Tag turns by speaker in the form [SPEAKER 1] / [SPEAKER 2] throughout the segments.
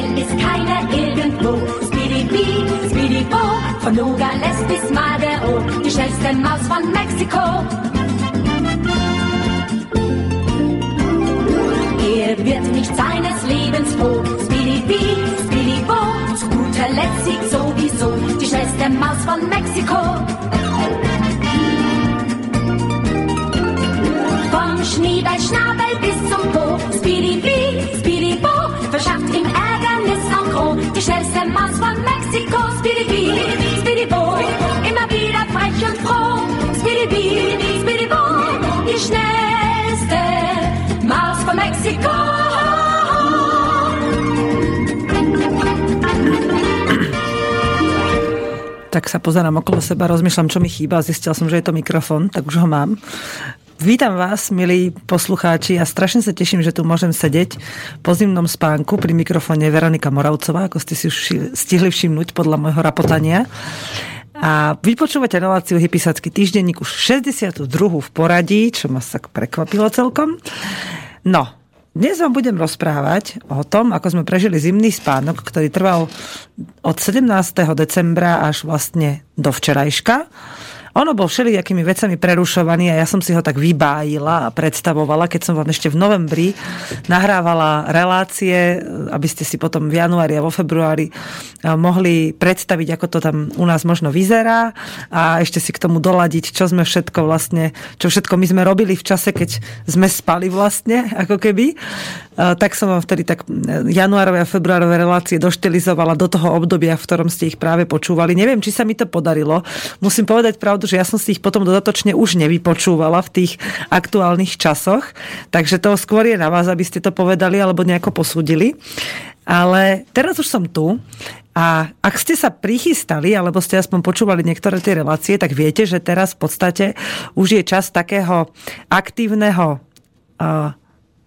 [SPEAKER 1] schnell ist keiner irgendwo. Speedy Speedy Bo, von Nogales bis Madero, die schnellste Maus von Mexiko. Er wird nicht seines Lebens froh. Speedy Bee, Speedy Bo, zu guter Letzt siegt sowieso die schnellste Maus von Mexiko. Vom Schniebelschnabel bis schnellste Maus von Mexiko.
[SPEAKER 2] Tak sa pozerám okolo seba, rozmýšľam, čo mi chýba. Zistil som, že je to mikrofón, tak už ho mám. Vítam vás, milí poslucháči, a strašne sa teším, že tu môžem sedieť po zimnom spánku pri mikrofóne Veronika Moravcová, ako ste si už stihli všimnúť podľa môjho rapotania. A vypočúvate reláciu Hypisacký týždenník už 62. v poradí, čo ma sa prekvapilo celkom. No, dnes vám budem rozprávať o tom, ako sme prežili zimný spánok, ktorý trval od 17. decembra až vlastne do včerajška. Ono bol všelijakými vecami prerušovaný a ja som si ho tak vybájila a predstavovala, keď som vám ešte v novembri nahrávala relácie, aby ste si potom v januári a vo februári eh, mohli predstaviť, ako to tam u nás možno vyzerá a ešte si k tomu doladiť, čo sme všetko vlastne, čo všetko my sme robili v čase, keď sme spali vlastne, ako keby. Eh, tak som vám vtedy tak eh, januárové a februárové relácie doštilizovala do toho obdobia, v ktorom ste ich práve počúvali. Neviem, či sa mi to podarilo. Musím povedať pravdu, pravdu, že ja som si ich potom dodatočne už nevypočúvala v tých aktuálnych časoch, takže to skôr je na vás, aby ste to povedali alebo nejako posúdili. Ale teraz už som tu a ak ste sa prichystali, alebo ste aspoň počúvali niektoré tie relácie, tak viete, že teraz v podstate už je čas takého aktívneho, uh,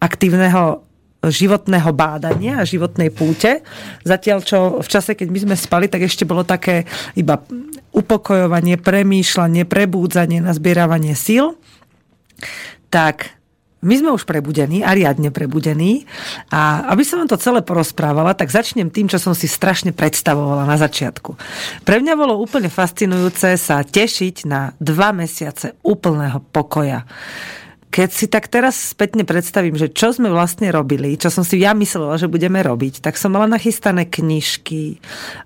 [SPEAKER 2] aktívneho životného bádania a životnej púte. Zatiaľ, čo v čase, keď my sme spali, tak ešte bolo také iba upokojovanie, premýšľanie, prebúdzanie, nazbieravanie síl. Tak my sme už prebudení a riadne prebudení. A aby som vám to celé porozprávala, tak začnem tým, čo som si strašne predstavovala na začiatku. Pre mňa bolo úplne fascinujúce sa tešiť na dva mesiace úplného pokoja keď si tak teraz spätne predstavím, že čo sme vlastne robili, čo som si ja myslela, že budeme robiť, tak som mala nachystané knižky,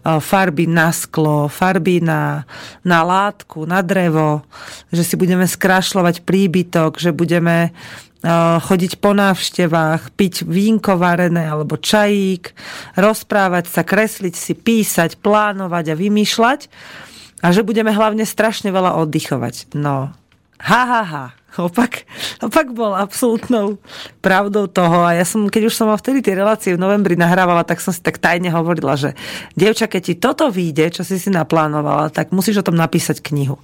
[SPEAKER 2] farby na sklo, farby na, na látku, na drevo, že si budeme skrášľovať príbytok, že budeme chodiť po návštevách, piť vínko varené alebo čajík, rozprávať sa, kresliť si, písať, plánovať a vymýšľať a že budeme hlavne strašne veľa oddychovať. No, ha, ha, ha. Opak, opak bol absolútnou pravdou toho. A ja som, keď už som vtedy tie relácie v novembri nahrávala, tak som si tak tajne hovorila, že dievča, keď ti toto vyjde, čo si si naplánovala, tak musíš o tom napísať knihu.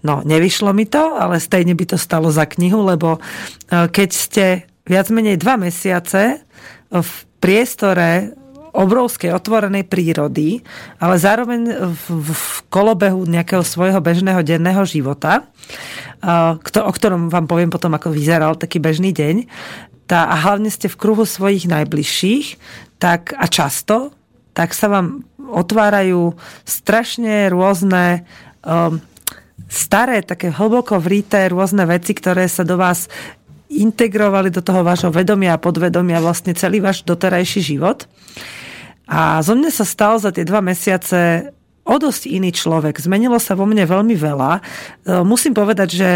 [SPEAKER 2] No, nevyšlo mi to, ale stejne by to stalo za knihu, lebo e, keď ste viac menej dva mesiace v priestore obrovskej otvorenej prírody, ale zároveň v, v kolobehu nejakého svojho bežného denného života, o ktorom vám poviem potom, ako vyzeral taký bežný deň, tá, a hlavne ste v kruhu svojich najbližších, tak a často, tak sa vám otvárajú strašne rôzne um, staré, také hlboko vrité rôzne veci, ktoré sa do vás integrovali do toho vášho vedomia a podvedomia vlastne celý váš doterajší život. A zo mňa sa stal za tie dva mesiace o dosť iný človek. Zmenilo sa vo mne veľmi veľa. E, musím povedať, že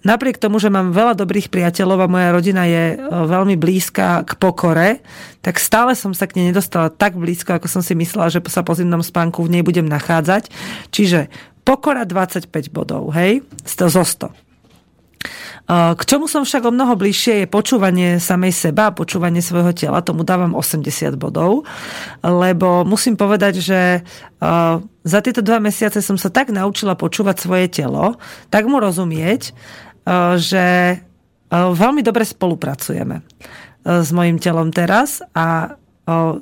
[SPEAKER 2] napriek tomu, že mám veľa dobrých priateľov a moja rodina je e, veľmi blízka k pokore, tak stále som sa k nej nedostala tak blízko, ako som si myslela, že sa po zimnom spánku v nej budem nachádzať. Čiže pokora 25 bodov, hej, zo 100. K čomu som však o mnoho bližšie je počúvanie samej seba, počúvanie svojho tela. Tomu dávam 80 bodov, lebo musím povedať, že za tieto dva mesiace som sa tak naučila počúvať svoje telo, tak mu rozumieť, že veľmi dobre spolupracujeme s mojim telom teraz a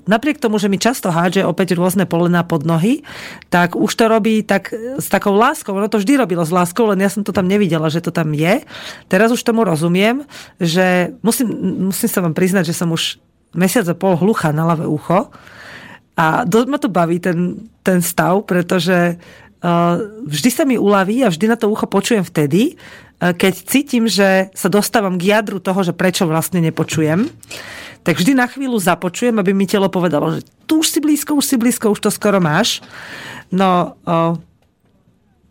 [SPEAKER 2] napriek tomu, že mi často hádže opäť rôzne polená pod nohy, tak už to robí tak s takou láskou. Ono to vždy robilo s láskou, len ja som to tam nevidela, že to tam je. Teraz už tomu rozumiem, že musím, musím sa vám priznať, že som už mesiac a pol hlucha na ľavé ucho A dosť ma to baví, ten, ten stav, pretože uh, vždy sa mi uľaví a vždy na to ucho počujem vtedy, keď cítim, že sa dostávam k jadru toho, že prečo vlastne nepočujem. Tak vždy na chvíľu započujem, aby mi telo povedalo, že tu už si blízko, už si blízko, už to skoro máš. No, uh,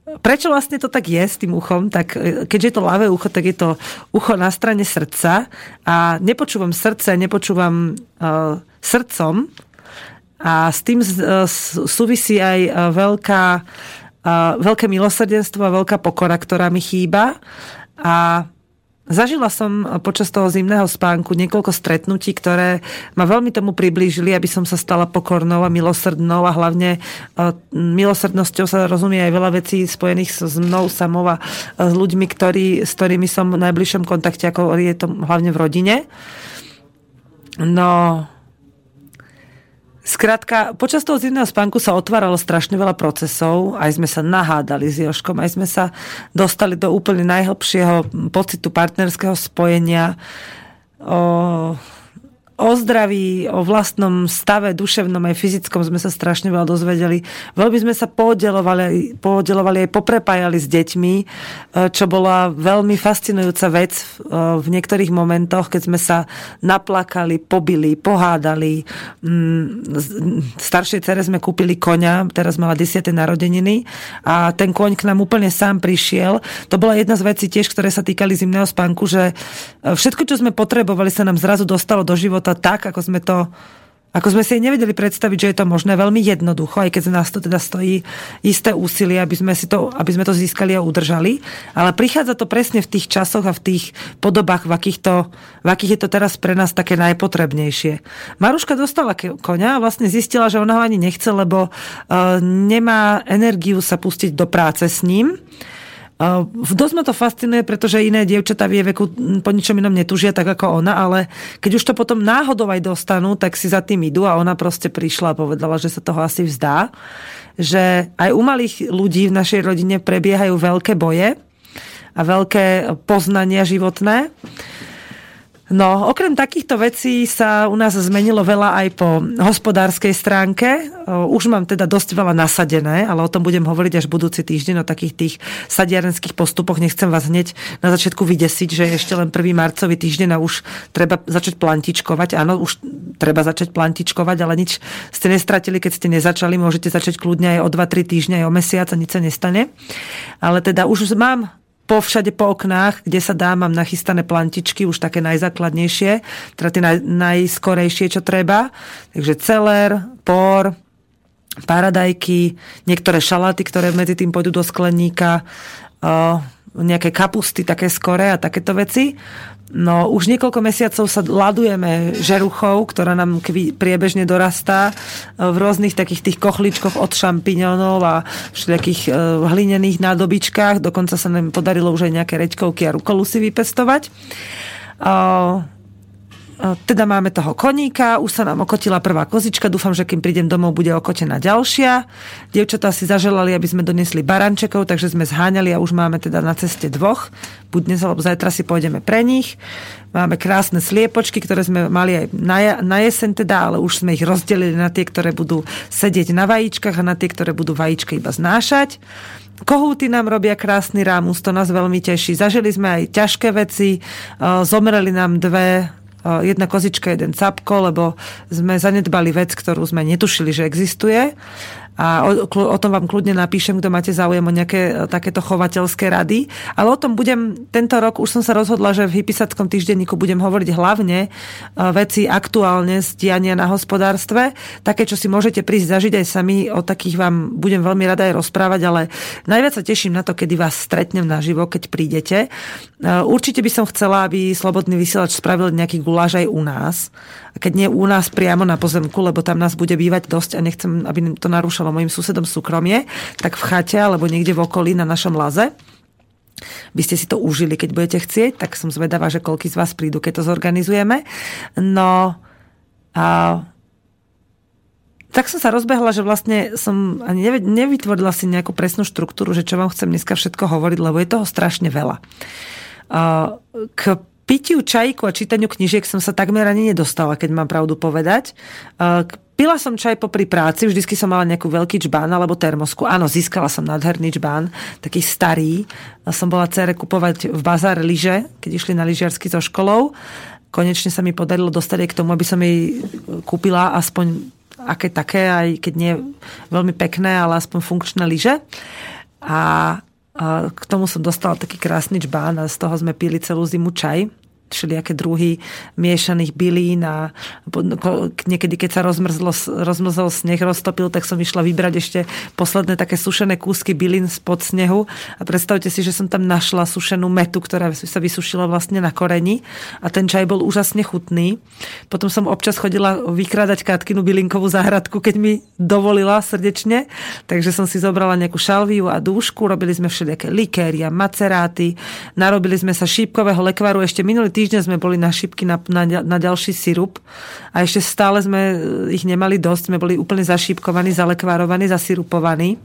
[SPEAKER 2] Prečo vlastne to tak je s tým uchom? Tak, keďže je to ľavé ucho, tak je to ucho na strane srdca a nepočúvam srdce, nepočúvam uh, srdcom, a s tým súvisí aj veľká, veľké milosrdenstvo a veľká pokora, ktorá mi chýba. A Zažila som počas toho zimného spánku niekoľko stretnutí, ktoré ma veľmi tomu priblížili, aby som sa stala pokornou a milosrdnou a hlavne milosrdnosťou sa rozumie aj veľa vecí spojených s mnou samou a s ľuďmi, ktorí, s ktorými som v najbližšom kontakte, ako je to hlavne v rodine. No, Skrátka, počas toho zimného spánku sa otváralo strašne veľa procesov, aj sme sa nahádali s Joškom, aj sme sa dostali do úplne najhlbšieho pocitu partnerského spojenia. O, o zdraví, o vlastnom stave duševnom aj fyzickom sme sa strašne veľa dozvedeli. Veľmi sme sa podelovali aj poprepájali s deťmi, e, čo bola veľmi fascinujúca vec e, v niektorých momentoch, keď sme sa naplakali, pobili, pohádali. Mm, staršej cere sme kúpili koňa, teraz mala 10. narodeniny a ten koň k nám úplne sám prišiel. To bola jedna z vecí tiež, ktoré sa týkali zimného spánku, že e, všetko, čo sme potrebovali, sa nám zrazu dostalo do života to tak, ako sme to ako sme si nevedeli predstaviť, že je to možné veľmi jednoducho, aj keď z nás to teda stojí isté úsilie, aby sme, si to, aby sme to získali a udržali. Ale prichádza to presne v tých časoch a v tých podobách, v akých, to, v akých je to teraz pre nás také najpotrebnejšie. Maruška dostala konia a vlastne zistila, že ona ho ani nechce, lebo uh, nemá energiu sa pustiť do práce s ním. V dosť ma to fascinuje, pretože iné dievčatá v jej veku po ničom inom netúžia tak ako ona, ale keď už to potom náhodou aj dostanú, tak si za tým idú a ona proste prišla a povedala, že sa toho asi vzdá. Že aj u malých ľudí v našej rodine prebiehajú veľké boje a veľké poznania životné. No, okrem takýchto vecí sa u nás zmenilo veľa aj po hospodárskej stránke. Už mám teda dosť veľa nasadené, ale o tom budem hovoriť až budúci týždeň o takých tých sadiarenských postupoch. Nechcem vás hneď na začiatku vydesiť, že ešte len prvý marcový týždeň a už treba začať plantičkovať. Áno, už treba začať plantičkovať, ale nič ste nestratili, keď ste nezačali. Môžete začať kľudne aj o 2-3 týždne, aj o mesiac a nič sa nestane. Ale teda už mám po všade po oknách, kde sa dá, mám nachystané plantičky, už také najzákladnejšie, teda tie naj, najskorejšie, čo treba. Takže celer, por, paradajky, niektoré šaláty, ktoré medzi tým pôjdu do skleníka, nejaké kapusty také skore a takéto veci. No už niekoľko mesiacov sa ladujeme žeruchou, ktorá nám kví, priebežne dorastá e, v rôznych takých tých kochličkoch od šampiňonov a všelijakých e, hlinených nádobičkách. Dokonca sa nám podarilo už aj nejaké reďkovky a rukolusy vypestovať. Teda máme toho koníka, už sa nám okotila prvá kozička, dúfam, že kým prídem domov, bude okotená ďalšia. Dievčatá si zaželali, aby sme donesli barančekov, takže sme zháňali a už máme teda na ceste dvoch. Buď dnes alebo zajtra si pôjdeme pre nich. Máme krásne sliepočky, ktoré sme mali aj na, na jeseň teda, ale už sme ich rozdelili na tie, ktoré budú sedieť na vajíčkach a na tie, ktoré budú vajíčka iba znášať. Kohúty nám robia krásny rámus, to nás veľmi teší. Zažili sme aj ťažké veci, zomreli nám dve jedna kozička, jeden capko, lebo sme zanedbali vec, ktorú sme netušili, že existuje a o, o tom vám kľudne napíšem, kto máte záujem o nejaké e, takéto chovateľské rady. Ale o tom budem tento rok, už som sa rozhodla, že v Hypisackom týždenníku budem hovoriť hlavne e, veci aktuálne z diania na hospodárstve, také, čo si môžete prísť zažiť aj sami, o takých vám budem veľmi rada aj rozprávať, ale najviac sa teším na to, kedy vás stretnem naživo, keď prídete. E, určite by som chcela, aby Slobodný vysielač spravil nejaký guláš aj u nás. A keď nie u nás priamo na pozemku, lebo tam nás bude bývať dosť a nechcem, aby to narúšalo narušilo mojim susedom súkromie, tak v chate alebo niekde v okolí na našom laze by ste si to užili, keď budete chcieť, tak som zvedavá, že koľky z vás prídu, keď to zorganizujeme. No a tak som sa rozbehla, že vlastne som ani nevytvorila si nejakú presnú štruktúru, že čo vám chcem dneska všetko hovoriť, lebo je toho strašne veľa. K pitiu čajku a čítaniu knižiek som sa takmer ani nedostala, keď mám pravdu povedať. Uh, pila som čaj popri práci, vždycky som mala nejakú veľký čbán alebo termosku. Áno, získala som nádherný čbán, taký starý. Som bola cere kupovať v bazáre lyže, keď išli na lyžiarsky so školou. Konečne sa mi podarilo dostať aj k tomu, aby som jej kúpila aspoň aké také, aj keď nie veľmi pekné, ale aspoň funkčné lyže. A k tomu som dostala taký krásny čbán a z toho sme pili celú zimu čaj všelijaké druhy miešaných bylín a niekedy, keď sa rozmrzlo, rozmrzol sneh, roztopil, tak som išla vybrať ešte posledné také sušené kúsky bylín spod snehu. A predstavte si, že som tam našla sušenú metu, ktorá sa vysušila vlastne na koreni. A ten čaj bol úžasne chutný. Potom som občas chodila vykrádať Katkinu bylinkovú záhradku, keď mi dovolila srdečne, takže som si zobrala nejakú šalviu a dúšku, robili sme všelijaké likéry a maceráty, narobili sme sa šípkového lekvaru. Ešte minulý týždeň sme boli na šipky na, na, na ďalší sirup a ešte stále sme eh, ich nemali dosť. Sme boli úplne zašípkovaní, zalekvárovaní, zasirupovaní.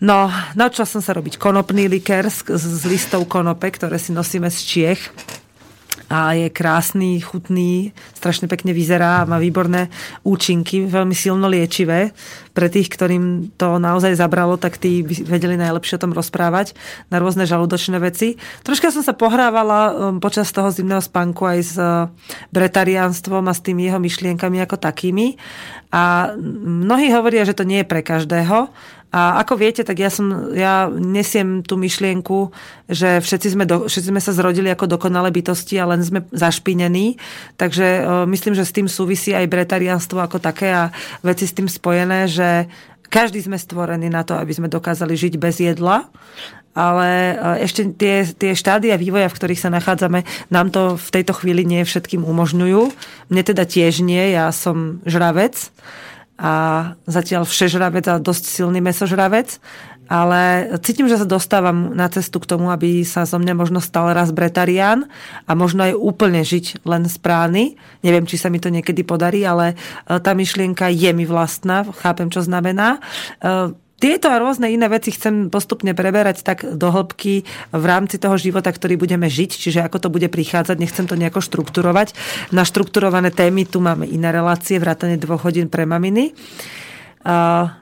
[SPEAKER 2] No, naučila som sa robiť konopný likér z, z listov konope, ktoré si nosíme z Čiech a je krásny, chutný, strašne pekne vyzerá a má výborné účinky, veľmi silno liečivé. Pre tých, ktorým to naozaj zabralo, tak tí by vedeli najlepšie o tom rozprávať na rôzne žalúdočné veci. Troška som sa pohrávala um, počas toho zimného spánku aj s uh, bretariánstvom a s tými jeho myšlienkami ako takými. A mnohí hovoria, že to nie je pre každého, a ako viete, tak ja, som, ja nesiem tú myšlienku, že všetci sme, do, všetci sme sa zrodili ako dokonalé bytosti a len sme zašpinení. Takže e, myslím, že s tým súvisí aj bretarianstvo ako také a veci s tým spojené, že každý sme stvorení na to, aby sme dokázali žiť bez jedla, ale e, ešte tie, tie štádia vývoja, v ktorých sa nachádzame, nám to v tejto chvíli nie všetkým umožňujú. Mne teda tiež nie, ja som žravec a zatiaľ všežravec a dosť silný mesožravec, ale cítim, že sa dostávam na cestu k tomu, aby sa zo mňa možno stal raz bretarián a možno aj úplne žiť len z prány. Neviem, či sa mi to niekedy podarí, ale e, tá myšlienka je mi vlastná, chápem, čo znamená. Tieto a rôzne iné veci chcem postupne preberať tak do hĺbky v rámci toho života, ktorý budeme žiť, čiže ako to bude prichádzať, nechcem to nejako štrukturovať. Na štrukturované témy tu máme iné relácie, vrátane dvoch hodín pre maminy.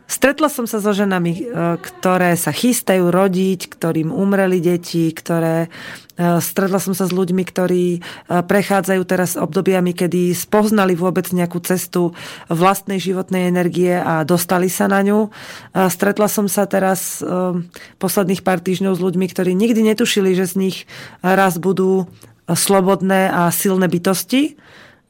[SPEAKER 2] Stretla som sa so ženami, e, ktoré sa chystajú rodiť, ktorým umreli deti, ktoré... E, stretla som sa s ľuďmi, ktorí prechádzajú teraz obdobiami, kedy spoznali vôbec nejakú cestu vlastnej životnej energie a dostali sa na ňu. Stretla som sa teraz posledných pár týždňov s ľuďmi, ktorí nikdy netušili, že z nich raz budú slobodné a silné bytosti.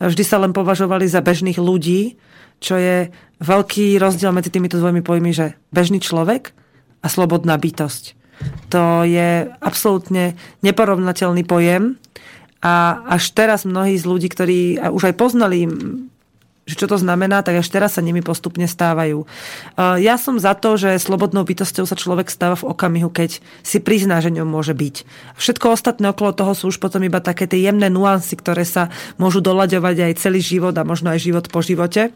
[SPEAKER 2] Vždy sa len považovali za bežných ľudí, čo je veľký rozdiel medzi týmito dvojmi pojmy, že bežný človek a slobodná bytosť. To je absolútne neporovnateľný pojem a až teraz mnohí z ľudí, ktorí už aj poznali že čo to znamená, tak až teraz sa nimi postupne stávajú. Ja som za to, že slobodnou bytosťou sa človek stáva v okamihu, keď si prizná, že ňom môže byť. Všetko ostatné okolo toho sú už potom iba také tie jemné nuancy, ktoré sa môžu doľaďovať aj celý život a možno aj život po živote.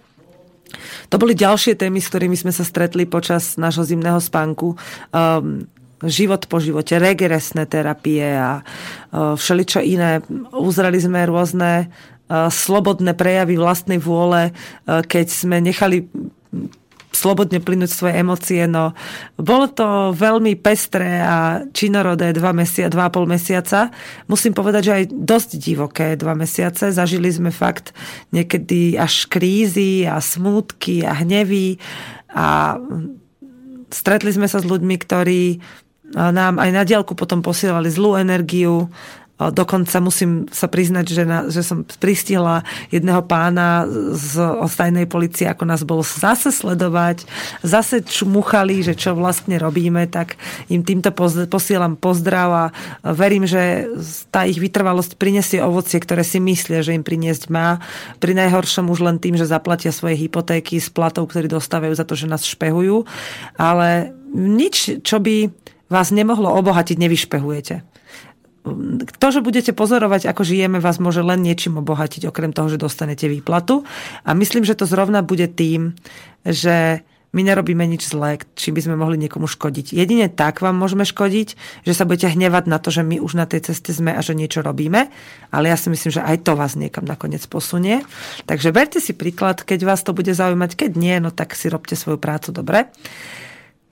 [SPEAKER 2] To boli ďalšie témy, s ktorými sme sa stretli počas nášho zimného spánku. Um, život po živote, regresné terapie a uh, všeličo iné. Uzreli sme rôzne uh, slobodné prejavy vlastnej vôle, uh, keď sme nechali slobodne plynúť svoje emócie. No, bolo to veľmi pestré a činorodé dva, mesia, dva a pol mesiaca. Musím povedať, že aj dosť divoké dva mesiace. Zažili sme fakt niekedy až krízy a smútky a hnevy a stretli sme sa s ľuďmi, ktorí nám aj na diálku potom posielali zlú energiu Dokonca musím sa priznať, že, na, že som pristihla jedného pána z ostajnej policie, ako nás bol zase sledovať, zase čmuchali, že čo vlastne robíme, tak im týmto posielam pozdrav a verím, že tá ich vytrvalosť prinesie ovocie, ktoré si myslia, že im priniesť má. Pri najhoršom už len tým, že zaplatia svoje hypotéky z platov, ktorí dostávajú za to, že nás špehujú. Ale nič, čo by vás nemohlo obohatiť, nevyšpehujete to, že budete pozorovať, ako žijeme, vás môže len niečím obohatiť, okrem toho, že dostanete výplatu. A myslím, že to zrovna bude tým, že my nerobíme nič zlé, čím by sme mohli niekomu škodiť. Jedine tak vám môžeme škodiť, že sa budete hnevať na to, že my už na tej ceste sme a že niečo robíme, ale ja si myslím, že aj to vás niekam nakoniec posunie. Takže berte si príklad, keď vás to bude zaujímať, keď nie, no tak si robte svoju prácu dobre.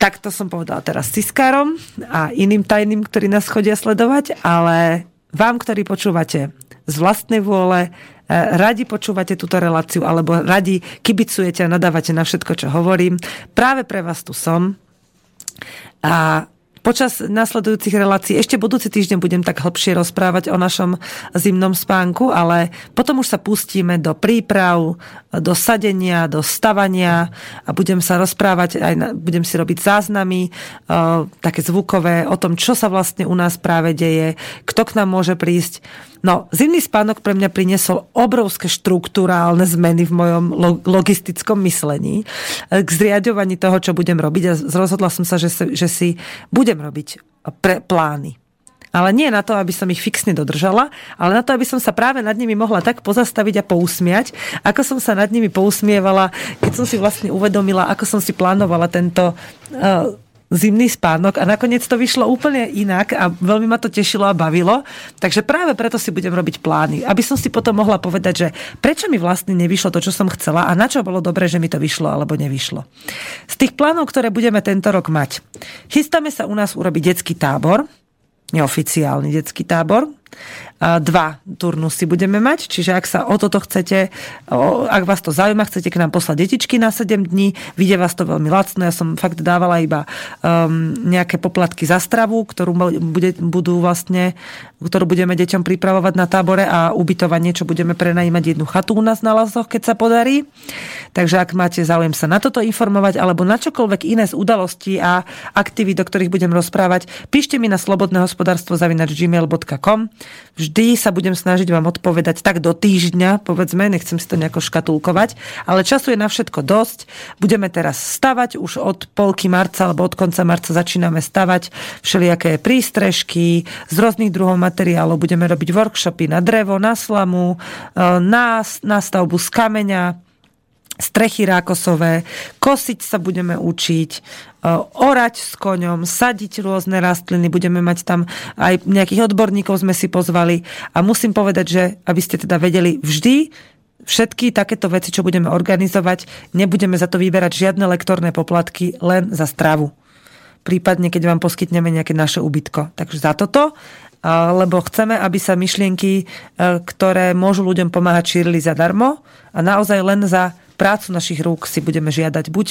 [SPEAKER 2] Tak to som povedala teraz Ciskárom a iným tajným, ktorí nás chodia sledovať, ale vám, ktorí počúvate z vlastnej vôle, E, radi počúvate túto reláciu alebo radi kibicujete a nadávate na všetko, čo hovorím. Práve pre vás tu som. A Počas nasledujúcich relácií ešte budúci týždeň budem tak hlbšie rozprávať o našom zimnom spánku, ale potom už sa pustíme do príprav, do sadenia, do stavania a budem sa rozprávať, aj na, budem si robiť záznamy, o, také zvukové o tom, čo sa vlastne u nás práve deje, kto k nám môže prísť. No, zimný spánok pre mňa priniesol obrovské štruktúrálne zmeny v mojom logistickom myslení k zriadovaní toho, čo budem robiť a rozhodla som sa, že si, že si budem robiť pre plány. Ale nie na to, aby som ich fixne dodržala, ale na to, aby som sa práve nad nimi mohla tak pozastaviť a pousmiať, ako som sa nad nimi pousmievala, keď som si vlastne uvedomila, ako som si plánovala tento uh, zimný spánok a nakoniec to vyšlo úplne inak a veľmi ma to tešilo a bavilo. Takže práve preto si budem robiť plány, aby som si potom mohla povedať, že prečo mi vlastne nevyšlo to, čo som chcela a na čo bolo dobré, že mi to vyšlo alebo nevyšlo. Z tých plánov, ktoré budeme tento rok mať, chystáme sa u nás urobiť detský tábor, neoficiálny detský tábor, dva turnusy budeme mať, čiže ak sa o toto chcete, ak vás to zaujíma, chcete k nám poslať detičky na 7 dní, vyjde vás to veľmi lacno, ja som fakt dávala iba um, nejaké poplatky za stravu, ktorú bude, budú vlastne, ktorú budeme deťom pripravovať na tábore a ubytovanie, čo budeme prenajímať jednu chatu u nás na Lasoch, keď sa podarí. Takže ak máte záujem sa na toto informovať alebo na čokoľvek iné z udalostí a aktivít, o ktorých budem rozprávať, píšte mi na slobodné hospodárstvo gmail.com Vždy sa budem snažiť vám odpovedať tak do týždňa, povedzme, nechcem si to nejako škatulkovať, ale času je na všetko dosť. Budeme teraz stavať, už od polky marca alebo od konca marca začíname stavať všelijaké prístrežky z rôznych druhov materiálov. Budeme robiť workshopy na drevo, na slamu, e, na, na stavbu z kameňa, strechy rákosové, kosiť sa budeme učiť, e, orať s koňom, sadiť rôzne rastliny, budeme mať tam aj nejakých odborníkov sme si pozvali a musím povedať, že aby ste teda vedeli vždy, všetky takéto veci, čo budeme organizovať, nebudeme za to vyberať žiadne lektorné poplatky, len za stravu. Prípadne, keď vám poskytneme nejaké naše ubytko. Takže za toto lebo chceme, aby sa myšlienky, e, ktoré môžu ľuďom pomáhať, šírili zadarmo a naozaj len za prácu našich rúk si budeme žiadať buď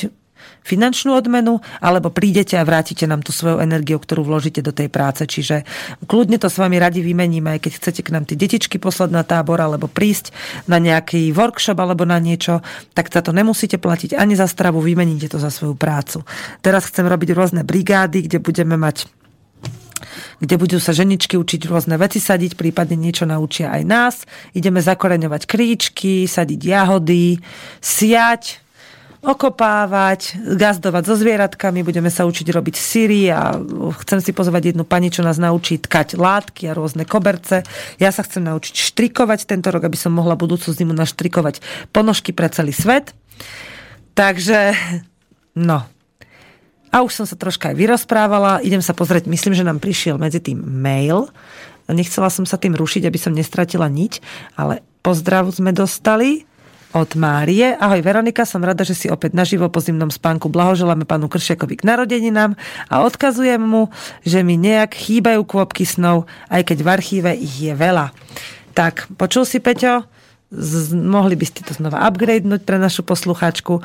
[SPEAKER 2] finančnú odmenu, alebo prídete a vrátite nám tú svoju energiu, ktorú vložíte do tej práce. Čiže kľudne to s vami radi vymeníme, aj keď chcete k nám tie detičky poslať na tábor, alebo prísť na nejaký workshop alebo na niečo, tak za to nemusíte platiť ani za stravu, vymeníte to za svoju prácu. Teraz chcem robiť rôzne brigády, kde budeme mať kde budú sa ženičky učiť rôzne veci sadiť, prípadne niečo naučia aj nás. Ideme zakoreňovať kríčky, sadiť jahody, siať, okopávať, gazdovať so zvieratkami, budeme sa učiť robiť syry a chcem si pozvať jednu pani, čo nás naučí tkať látky a rôzne koberce. Ja sa chcem naučiť štrikovať tento rok, aby som mohla budúcu zimu naštrikovať ponožky pre celý svet. Takže, no, a už som sa troška aj vyrozprávala. Idem sa pozrieť, myslím, že nám prišiel medzi tým mail. Nechcela som sa tým rušiť, aby som nestratila niť, ale pozdrav sme dostali od Márie. Ahoj Veronika, som rada, že si opäť naživo po zimnom spánku blahoželáme pánu Kršiakovi k narodeninám a odkazujem mu, že mi nejak chýbajú kôpky snov, aj keď v archíve ich je veľa. Tak, počul si Peťo? Z, mohli by ste to znova upgradenúť pre našu poslucháčku.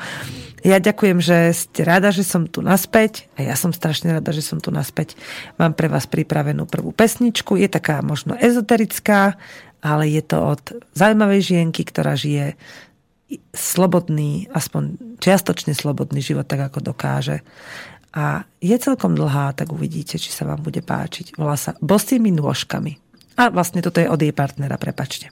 [SPEAKER 2] Ja ďakujem, že ste rada, že som tu naspäť a ja som strašne rada, že som tu naspäť. Mám pre vás pripravenú prvú pesničku. Je taká možno ezoterická, ale je to od zaujímavej žienky, ktorá žije slobodný, aspoň čiastočne slobodný život, tak ako dokáže. A je celkom dlhá, tak uvidíte, či sa vám bude páčiť. Volá sa Bosými nôžkami. A vlastne toto je od jej partnera, prepačte.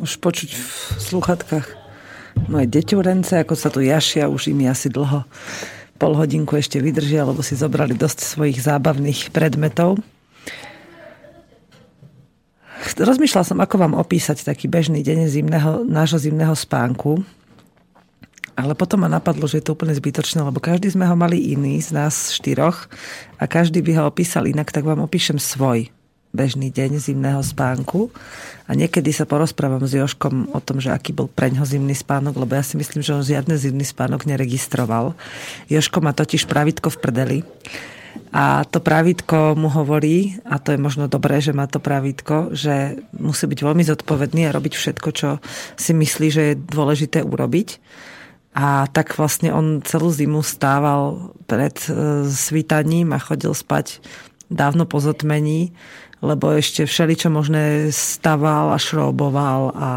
[SPEAKER 2] Už počuť v sluchatkách moje deťurence, ako sa tu jašia, už im asi dlho pol hodinku ešte vydržia, lebo si zobrali dosť svojich zábavných predmetov. Rozmýšľal som, ako vám opísať taký bežný deň zimného, nášho zimného spánku. Ale potom ma napadlo, že je to úplne zbytočné, lebo každý sme ho mali iný z nás štyroch a každý by ho opísal inak, tak vám opíšem svoj bežný deň zimného spánku a niekedy sa porozprávam s Joškom o tom, že aký bol preňho zimný spánok, lebo ja si myslím, že on žiadny zimný spánok neregistroval. Joško má totiž pravítko v prdeli a to pravítko mu hovorí, a to je možno dobré, že má to pravítko, že musí byť veľmi zodpovedný a robiť všetko, čo si myslí, že je dôležité urobiť. A tak vlastne on celú zimu stával pred e, svítaním a chodil spať dávno po zotmení lebo ešte všeličo možné staval a šroboval a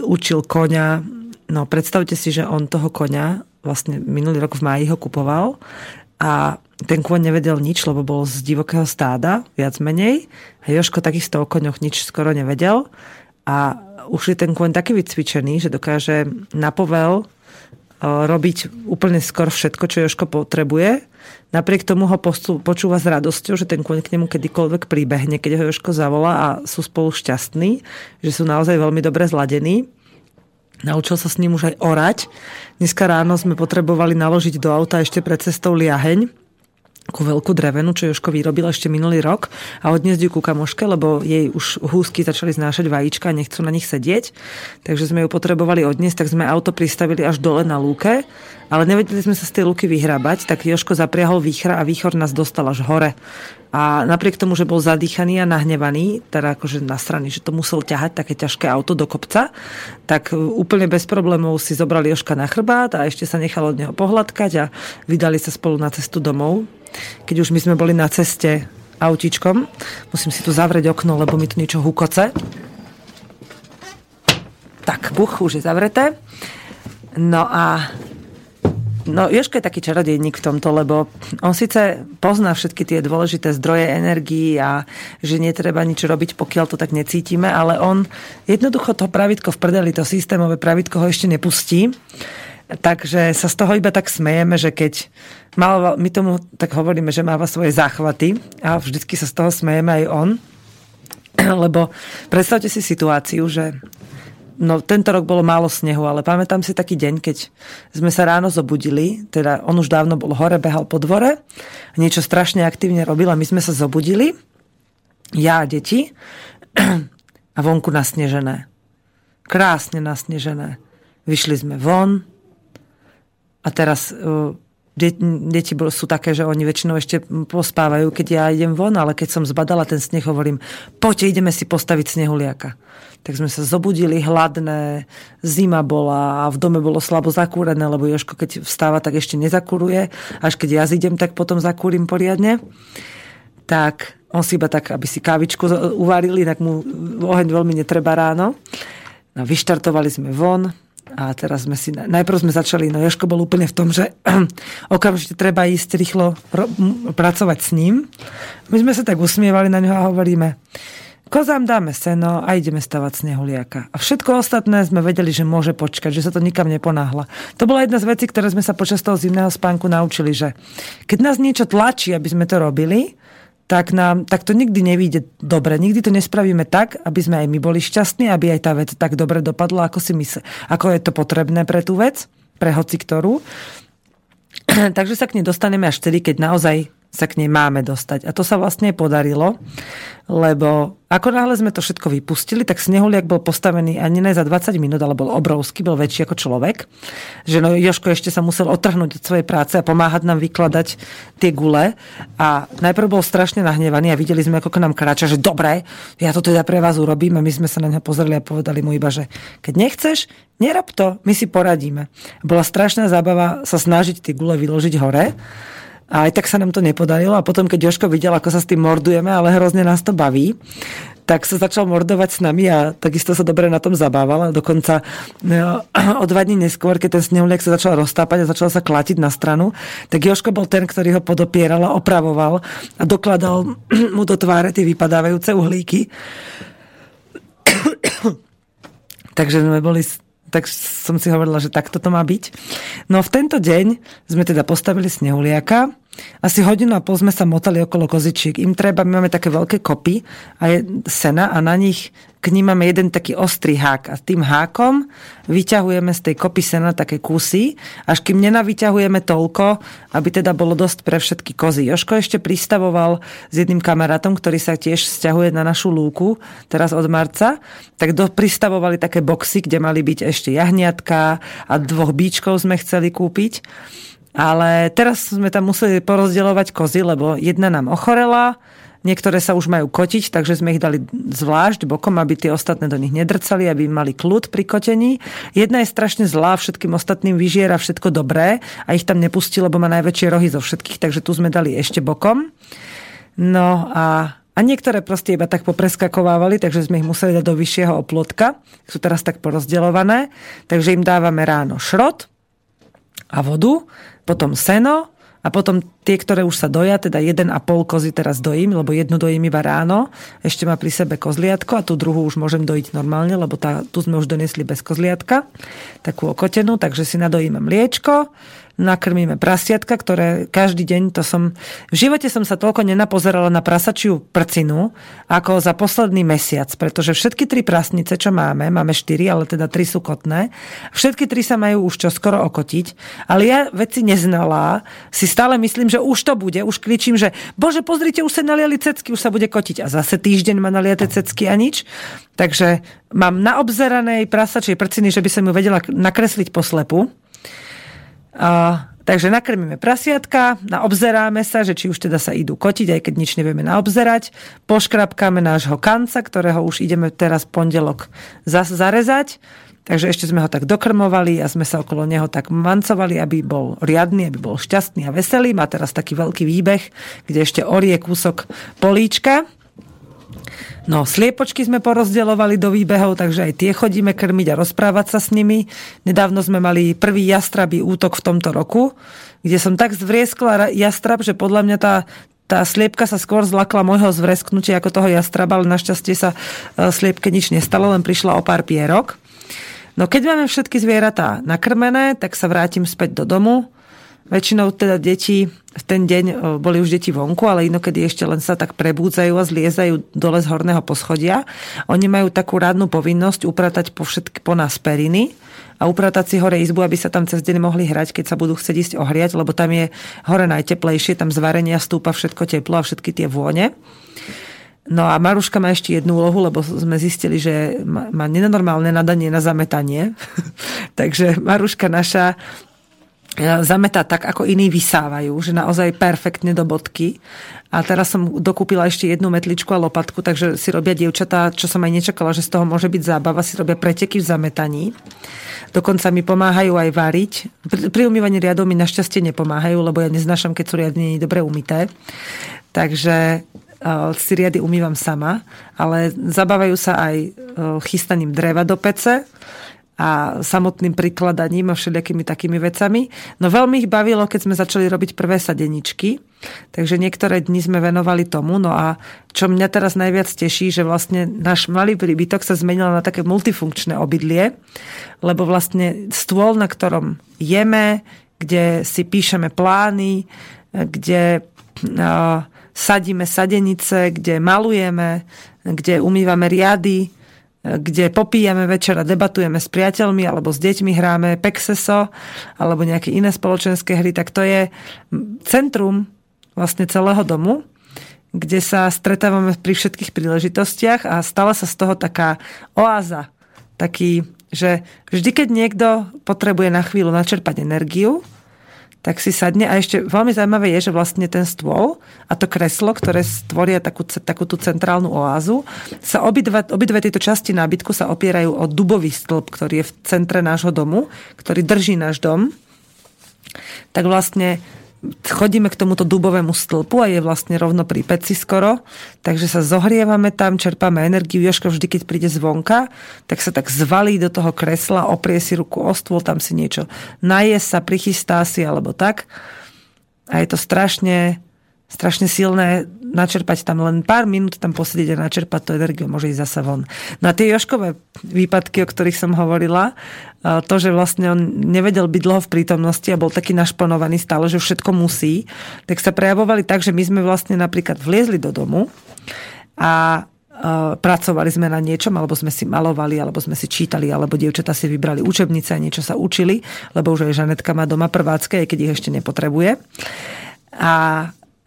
[SPEAKER 2] učil koňa. No predstavte si, že on toho koňa vlastne minulý rok v máji ho kupoval a ten kôň nevedel nič, lebo bol z divokého stáda, viac menej. A Joško takisto o koňoch nič skoro nevedel. A už je ten kôň taký vycvičený, že dokáže na povel robiť úplne skoro všetko, čo Joško potrebuje. Napriek tomu ho počúva s radosťou, že ten kôň k nemu kedykoľvek príbehne, keď ho Joško zavolá a sú spolu šťastní, že sú naozaj veľmi dobre zladení. Naučil sa s ním už aj orať. Dneska ráno sme potrebovali naložiť do auta ešte pred cestou liaheň, takú veľkú drevenu, čo Joško vyrobil ešte minulý rok a odniesť ju ku kamoške, lebo jej už húsky začali znášať vajíčka a nechcú na nich sedieť. Takže sme ju potrebovali odniesť, tak sme auto pristavili až dole na lúke, ale nevedeli sme sa z tej lúky vyhrabať, tak Joško zapriahol výchra a výchor nás dostal až hore. A napriek tomu, že bol zadýchaný a nahnevaný, teda akože na strany, že to musel ťahať také ťažké auto do kopca, tak úplne bez problémov si zobrali Joška na chrbát a ešte sa nechal od neho pohľadkať a vydali sa spolu na cestu domov keď už my sme boli na ceste autičkom. Musím si tu zavrieť okno, lebo mi tu niečo hukoce. Tak, buch, už je zavreté. No a No, Joško je taký čarodejník v tomto, lebo on síce pozná všetky tie dôležité zdroje energií a že netreba nič robiť, pokiaľ to tak necítime, ale on jednoducho to pravidko v prdeli, to systémové pravidko ho ešte nepustí. Takže sa z toho iba tak smejeme, že keď mal, my tomu tak hovoríme, že máva svoje záchvaty a vždycky sa z toho smejeme aj on. Lebo predstavte si situáciu, že no tento rok bolo málo snehu, ale pamätám si taký deň, keď sme sa ráno zobudili, teda on už dávno bol hore, behal po dvore, niečo strašne aktívne robil a my sme sa zobudili, ja a deti, a vonku nasnežené. Krásne nasnežené. Vyšli sme von, a teraz uh, deti sú také, že oni väčšinou ešte pospávajú, keď ja idem von, ale keď som zbadala ten sneh, hovorím, poďte, ideme si postaviť snehuliaka. Tak sme sa zobudili hladné, zima bola a v dome bolo slabo zakúrené, lebo Joško keď vstáva, tak ešte nezakuruje. Až keď ja zidem, tak potom zakúrim poriadne. Tak on si iba tak, aby si kávičku uvarili, tak mu oheň veľmi netreba ráno. No, vyštartovali sme von, a teraz sme si, najprv sme začali, no Joško bol úplne v tom, že okamžite treba ísť rýchlo ro- pracovať s ním. My sme sa tak usmievali na ňo a hovoríme, kozám dáme seno a ideme stavať snehuliaka. A všetko ostatné sme vedeli, že môže počkať, že sa to nikam neponáhla. To bola jedna z vecí, ktoré sme sa počas toho zimného spánku naučili, že keď nás niečo tlačí, aby sme to robili, tak, nám, tak to nikdy nevíde dobre. Nikdy to nespravíme tak, aby sme aj my boli šťastní, aby aj tá vec tak dobre dopadla, ako si mysle, ako je to potrebné pre tú vec, pre hoci ktorú. Takže sa k nej dostaneme až vtedy, keď naozaj sa k nej máme dostať. A to sa vlastne podarilo, lebo ako náhle sme to všetko vypustili, tak snehuliak bol postavený ani ne za 20 minút, ale bol obrovský, bol väčší ako človek. Že no, Joško ešte sa musel otrhnúť od svojej práce a pomáhať nám vykladať tie gule. A najprv bol strašne nahnevaný a videli sme, ako k nám kráča, že dobre, ja to teda pre vás urobím. A my sme sa na neho pozreli a povedali mu iba, že keď nechceš, nerob to, my si poradíme. Bola strašná zábava sa snažiť tie gule vyložiť hore. A aj tak sa nám to nepodarilo a potom, keď Joško videl, ako sa s tým mordujeme, ale hrozne nás to baví, tak sa začal mordovať s nami a takisto sa dobre na tom zabával. Dokonca no, o dva dní neskôr, keď ten snehuliak sa začal roztápať a začal sa klatiť na stranu, tak Joško bol ten, ktorý ho podopieral a opravoval a dokladal mu do tváre tie vypadávajúce uhlíky. Takže sme boli tak som si hovorila, že takto to má byť. No v tento deň sme teda postavili snehuliaka asi hodinu a pol sme sa motali okolo kozičiek. Im treba, my máme také veľké kopy a je sena a na nich k ním máme jeden taký ostrý hák a tým hákom vyťahujeme z tej kopy sena také kusy, až kým nenavyťahujeme toľko, aby teda bolo dosť pre všetky kozy. Joško ešte pristavoval s jedným kamarátom, ktorý sa tiež stiahuje na našu lúku, teraz od marca, tak do, pristavovali také boxy, kde mali byť ešte jahniatka a dvoch bíčkov sme chceli kúpiť. Ale teraz sme tam museli porozdeľovať kozy, lebo jedna nám ochorela, niektoré sa už majú kotiť, takže sme ich dali zvlášť bokom, aby tie ostatné do nich nedrcali, aby mali kľud pri kotení. Jedna je strašne zlá, všetkým ostatným vyžiera všetko dobré a ich tam nepustí, lebo má najväčšie rohy zo všetkých, takže tu sme dali ešte bokom. No a a niektoré proste iba tak popreskakovávali, takže sme ich museli dať do vyššieho oplotka. Sú teraz tak porozdeľované. Takže im dávame ráno šrot a vodu potom seno a potom tie, ktoré už sa doja, teda jeden a pol kozy teraz dojím, lebo jednu dojím iba ráno, ešte má pri sebe kozliatko a tú druhú už môžem dojiť normálne, lebo tá, tu sme už donesli bez kozliatka, takú okotenú, takže si nadojíme mliečko, nakrmíme prasiatka, ktoré každý deň, to som, v živote som sa toľko nenapozerala na prasačiu prcinu, ako za posledný mesiac, pretože všetky tri prasnice, čo máme, máme štyri, ale teda tri sú kotné, všetky tri sa majú už čo skoro okotiť, ale ja veci neznala, si stále myslím, že už to bude, už kričím, že bože, pozrite, už sa naliali cecky, už sa bude kotiť a zase týždeň ma naliate cecky a nič. Takže mám na obzeranej prasačej prciny, že by som ju vedela nakresliť po slepu. Takže nakrmíme prasiatka, naobzeráme sa, že či už teda sa idú kotiť, aj keď nič nevieme naobzerať. Poškrapkáme nášho kanca, ktorého už ideme teraz pondelok zas zarezať. Takže ešte sme ho tak dokrmovali a sme sa okolo neho tak mancovali, aby bol riadny, aby bol šťastný a veselý. Má teraz taký veľký výbeh, kde ešte orie kúsok políčka. No, sliepočky sme porozdeľovali do výbehov, takže aj tie chodíme krmiť a rozprávať sa s nimi. Nedávno sme mali prvý jastrabý útok v tomto roku, kde som tak zvrieskla jastrab, že podľa mňa tá, tá sliepka sa skôr zlakla môjho zvresknutia ako toho jastraba, ale našťastie sa e, sliepke nič nestalo, len prišla o pár pierok. No keď máme všetky zvieratá nakrmené, tak sa vrátim späť do domu Väčšinou teda deti v ten deň boli už deti vonku, ale inokedy ešte len sa tak prebúdzajú a zliezajú dole z horného poschodia. Oni majú takú rádnu povinnosť upratať po, všetky, po nás periny a upratať si hore izbu, aby sa tam cez deň mohli hrať, keď sa budú chcieť ísť ohriať, lebo tam je hore najteplejšie, tam z varenia stúpa všetko teplo a všetky tie vône. No a Maruška má ešte jednu úlohu, lebo sme zistili, že má nenormálne nadanie na zametanie. Takže Maruška naša zametá tak, ako iní vysávajú, že naozaj perfektne do bodky. A teraz som dokúpila ešte jednu metličku a lopatku, takže si robia dievčatá, čo som aj nečakala, že z toho môže byť zábava, si robia preteky v zametaní. Dokonca mi pomáhajú aj variť. Pri, pri umývaní riadov mi našťastie nepomáhajú, lebo ja neznášam, keď sú riadne dobre umité. Takže uh, si riady umývam sama, ale zabávajú sa aj uh, chystaním dreva do pece a samotným prikladaním a všelijakými takými vecami. No veľmi ich bavilo, keď sme začali robiť prvé sadeničky, takže niektoré dni sme venovali tomu. No a čo mňa teraz najviac teší, že vlastne náš malý príbytok sa zmenil na také multifunkčné obydlie, lebo vlastne stôl, na ktorom jeme, kde si píšeme plány, kde sadíme sadenice, kde malujeme, kde umývame riady, kde popíjame večer a debatujeme s priateľmi alebo s deťmi hráme pexeso alebo nejaké iné spoločenské hry, tak to je centrum vlastne celého domu, kde sa stretávame pri všetkých príležitostiach a stala sa z toho taká oáza. Taký, že vždy, keď niekto potrebuje na chvíľu načerpať energiu, tak si sadne a ešte veľmi zaujímavé je, že vlastne ten stôl a to kreslo, ktoré stvoria takú, takú tú centrálnu oázu, sa obidve, obidve tieto časti nábytku sa opierajú o dubový stĺp, ktorý je v centre nášho domu, ktorý drží náš dom. Tak vlastne chodíme k tomuto dubovému stĺpu a je vlastne rovno pri peci skoro, takže sa zohrievame tam, čerpáme energiu. Joško vždy, keď príde zvonka, tak sa tak zvalí do toho kresla, oprie si ruku o stôl, tam si niečo naje sa, prichystá si alebo tak. A je to strašne strašne silné načerpať tam len pár minút tam posedieť a načerpať tú energiu, môže ísť zase von. No a tie Joškové výpadky, o ktorých som hovorila, to, že vlastne on nevedel byť dlho v prítomnosti a bol taký našponovaný stále, že všetko musí, tak sa prejavovali tak, že my sme vlastne napríklad vliezli do domu a pracovali sme na niečom, alebo sme si malovali, alebo sme si čítali, alebo dievčatá si vybrali učebnice a niečo sa učili, lebo už aj Žanetka má doma prvácké, aj keď ich ešte nepotrebuje. A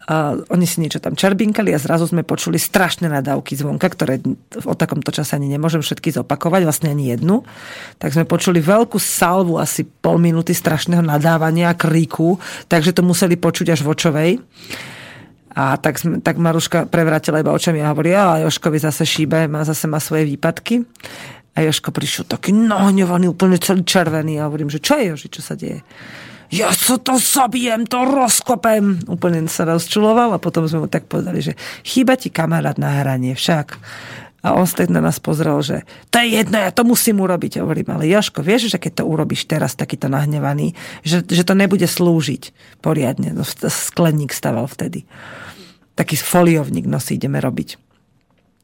[SPEAKER 2] Uh, oni si niečo tam čerbinkali a zrazu sme počuli strašné nadávky zvonka, ktoré o takomto čase ani nemôžem všetky zopakovať, vlastne ani jednu. Tak sme počuli veľkú salvu, asi pol minúty strašného nadávania a kríku, takže to museli počuť až vočovej. A tak, tak Maruška prevrátila iba očami a hovorí, a Joškovi zase šíbe, má zase má svoje výpadky. A Joško prišiel taký nahnevaný, úplne celý červený. A hovorím, že čo je Joži, čo sa deje? Ja sa to zabijem, to rozkopem. Úplne sa rozčuloval a potom sme mu tak povedali, že chýba ti kamarát na hranie však. A on stať na nás pozrel, že to je jedno, ja to musím urobiť. Hovorím, ale Joško, vieš, že keď to urobíš teraz takýto nahnevaný, že, že to nebude slúžiť poriadne. No, skleník staval vtedy. Taký foliovník nosí ideme robiť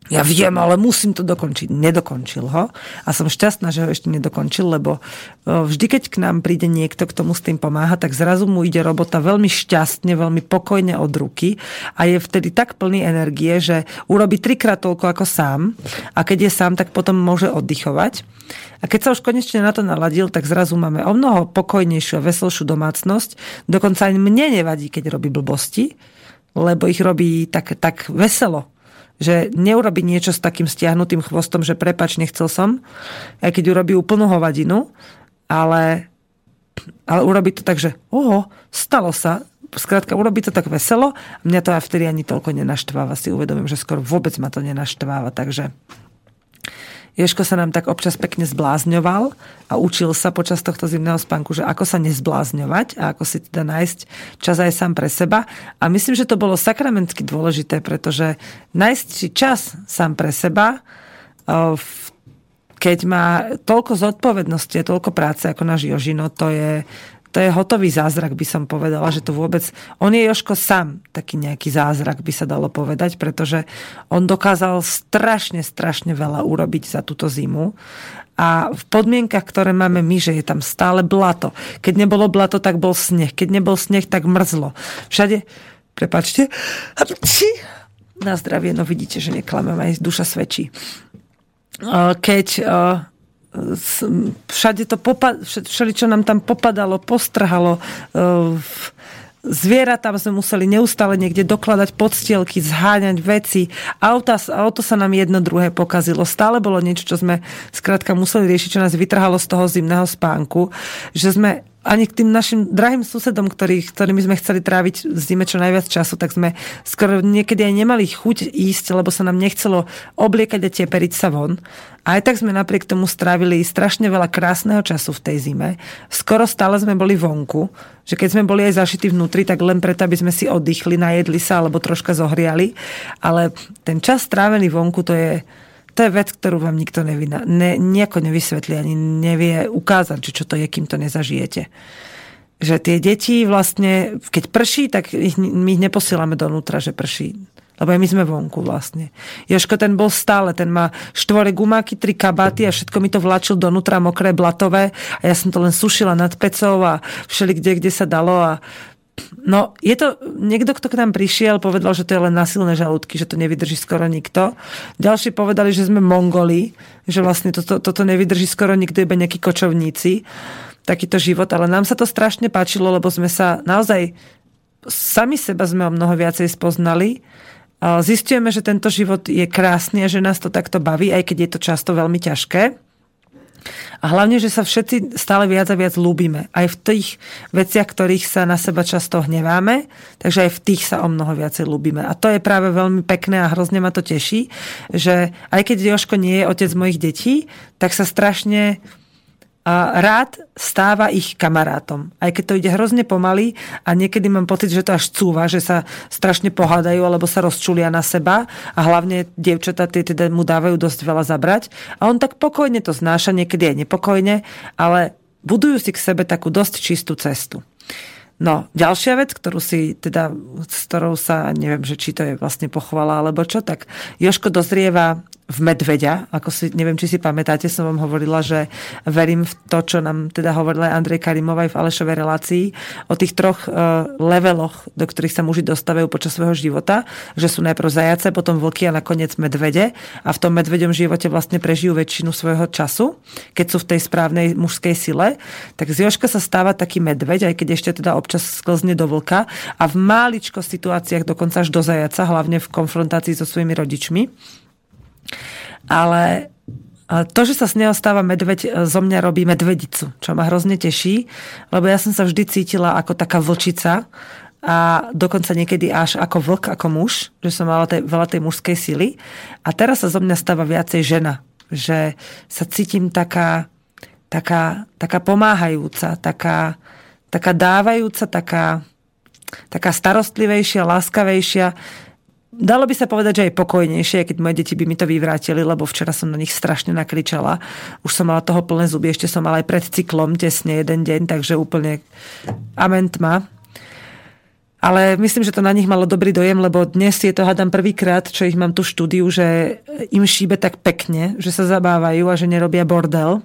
[SPEAKER 2] ja viem, ale musím to dokončiť. Nedokončil ho a som šťastná, že ho ešte nedokončil, lebo vždy, keď k nám príde niekto, kto mu s tým pomáha, tak zrazu mu ide robota veľmi šťastne, veľmi pokojne od ruky a je vtedy tak plný energie, že urobí trikrát toľko ako sám a keď je sám, tak potom môže oddychovať. A keď sa už konečne na to naladil, tak zrazu máme o mnoho pokojnejšiu a veselšiu domácnosť. Dokonca ani mne nevadí, keď robí blbosti, lebo ich robí tak, tak veselo že neurobi niečo s takým stiahnutým chvostom, že prepač, nechcel som, aj keď urobí úplnú hovadinu, ale, ale urobí to tak, že oho, stalo sa, skrátka urobí to tak veselo, mňa to aj vtedy ani toľko nenaštváva, si uvedomím, že skoro vôbec ma to nenaštváva, takže Ješko sa nám tak občas pekne zblázňoval a učil sa počas tohto zimného spánku, že ako sa nezblázňovať a ako si teda nájsť čas aj sám pre seba. A myslím, že to bolo sakramentsky dôležité, pretože nájsť si čas sám pre seba keď má toľko zodpovednosti a toľko práce ako náš Jožino, to je, to je hotový zázrak, by som povedala, že to vôbec... On je Joško sám taký nejaký zázrak, by sa dalo povedať, pretože on dokázal strašne, strašne veľa urobiť za túto zimu a v podmienkach, ktoré máme my, že je tam stále blato. Keď nebolo blato, tak bol sneh. Keď nebol sneh, tak mrzlo. Všade, prepačte, na zdravie, no vidíte, že neklamem, aj duša svedčí. Keď všade to popad, všeli, čo nám tam popadalo, postrhalo. E, zviera tam sme museli neustále niekde dokladať podstielky, zháňať veci. Auta, auto sa nám jedno druhé pokazilo. Stále bolo niečo, čo sme skrátka museli riešiť, čo nás vytrhalo z toho zimného spánku. Že sme ani k tým našim drahým susedom, ktorý, ktorými sme chceli tráviť v zime čo najviac času, tak sme skoro niekedy aj nemali chuť ísť, lebo sa nám nechcelo obliekať a teperiť sa von. Aj tak sme napriek tomu strávili strašne veľa krásneho času v tej zime. Skoro stále sme boli vonku, že keď sme boli aj zašití vnútri, tak len preto, aby sme si oddychli, najedli sa alebo troška zohriali. Ale ten čas strávený vonku, to je, to je vec, ktorú vám nikto nevina, ne, nejako nevysvetlí, ani nevie ukázať, že čo to je, kým to nezažijete. Že tie deti vlastne, keď prší, tak ich, my ich neposielame donútra, že prší. Lebo aj my sme vonku vlastne. Joško ten bol stále, ten má štvore gumáky, tri kabáty a všetko mi to vlačil donútra mokré, blatové a ja som to len sušila nad pecou a všeli kde, kde sa dalo a No, je to, niekto, kto k nám prišiel, povedal, že to je len nasilné žalúdky, že to nevydrží skoro nikto. Ďalší povedali, že sme mongoli, že vlastne toto, toto nevydrží skoro nikto, iba nejakí kočovníci. Takýto život, ale nám sa to strašne páčilo, lebo sme sa naozaj sami seba sme o mnoho viacej spoznali. Zistujeme, že tento život je krásny a že nás to takto baví, aj keď je to často veľmi ťažké. A hlavne, že sa všetci stále viac a viac ľúbime. Aj v tých veciach, ktorých sa na seba často hneváme, takže aj v tých sa o mnoho viacej ľúbime. A to je práve veľmi pekné a hrozne ma to teší, že aj keď Joško nie je otec mojich detí, tak sa strašne rád stáva ich kamarátom. Aj keď to ide hrozne pomaly a niekedy mám pocit, že to až cúva, že sa strašne pohádajú alebo sa rozčulia na seba a hlavne dievčatá tie teda mu dávajú dosť veľa zabrať. A on tak pokojne to znáša, niekedy aj nepokojne, ale budujú si k sebe takú dosť čistú cestu. No, ďalšia vec, ktorú si teda, s ktorou sa, neviem, že či to je vlastne pochvala alebo čo, tak Joško dozrieva v medveďa, ako si, neviem, či si pamätáte, som vám hovorila, že verím v to, čo nám teda hovorila Andrej Karimova aj v Alešovej relácii o tých troch uh, leveloch, do ktorých sa muži dostávajú počas svojho života, že sú najprv zajace, potom vlky a nakoniec medvede a v tom medveďom živote vlastne prežijú väčšinu svojho času, keď sú v tej správnej mužskej sile, tak z Joška sa stáva taký medveď, aj keď ešte teda občas sklzne do vlka a v máličko situáciách dokonca až do zajaca, hlavne v konfrontácii so svojimi rodičmi. Ale to, že sa z neho stáva medveď, e, zo mňa robí medvedicu, čo ma hrozne teší, lebo ja som sa vždy cítila ako taká vlčica a dokonca niekedy až ako vlk, ako muž, že som mala tej, veľa tej mužskej sily. A teraz sa zo mňa stáva viacej žena, že sa cítim taká, taká, taká pomáhajúca, taká, taká dávajúca, taká, taká starostlivejšia, láskavejšia, Dalo by sa povedať, že aj pokojnejšie, keď moje deti by mi to vyvrátili, lebo včera som na nich strašne nakričala. Už som mala toho plné zuby, ešte som mala aj pred cyklom tesne jeden deň, takže úplne amen tma. Ale myslím, že to na nich malo dobrý dojem, lebo dnes je to, hádam, prvýkrát, čo ich mám tu štúdiu, že im šíbe tak pekne, že sa zabávajú a že nerobia bordel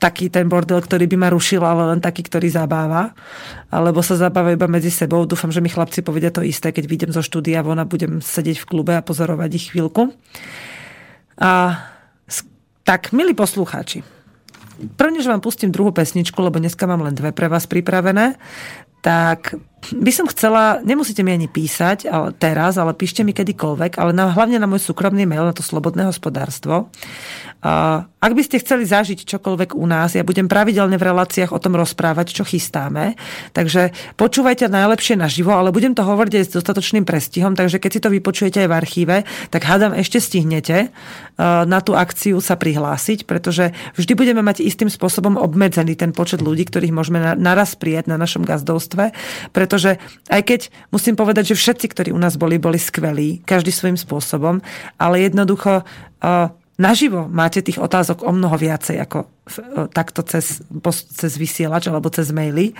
[SPEAKER 2] taký ten bordel, ktorý by ma rušil, ale len taký, ktorý zabáva. Alebo sa zabávajú iba medzi sebou. Dúfam, že mi chlapci povedia to isté, keď vidím zo štúdia von a budem sedieť v klube a pozorovať ich chvíľku. A tak, milí poslucháči, prvne, že vám pustím druhú pesničku, lebo dneska mám len dve pre vás pripravené, tak by som chcela, nemusíte mi ani písať ale teraz, ale píšte mi kedykoľvek, ale na, hlavne na môj súkromný mail, na to Slobodné hospodárstvo. Ak by ste chceli zažiť čokoľvek u nás, ja budem pravidelne v reláciách o tom rozprávať, čo chystáme. Takže počúvajte najlepšie naživo, ale budem to hovoriť aj s dostatočným prestihom, takže keď si to vypočujete aj v archíve, tak hádam ešte stihnete uh, na tú akciu sa prihlásiť, pretože vždy budeme mať istým spôsobom obmedzený ten počet ľudí, ktorých môžeme naraz prijať na našom gazdovstve, pretože aj keď musím povedať, že všetci, ktorí u nás boli, boli skvelí, každý svojím spôsobom, ale jednoducho uh, naživo máte tých otázok o mnoho viacej ako takto cez, cez vysielač alebo cez maily.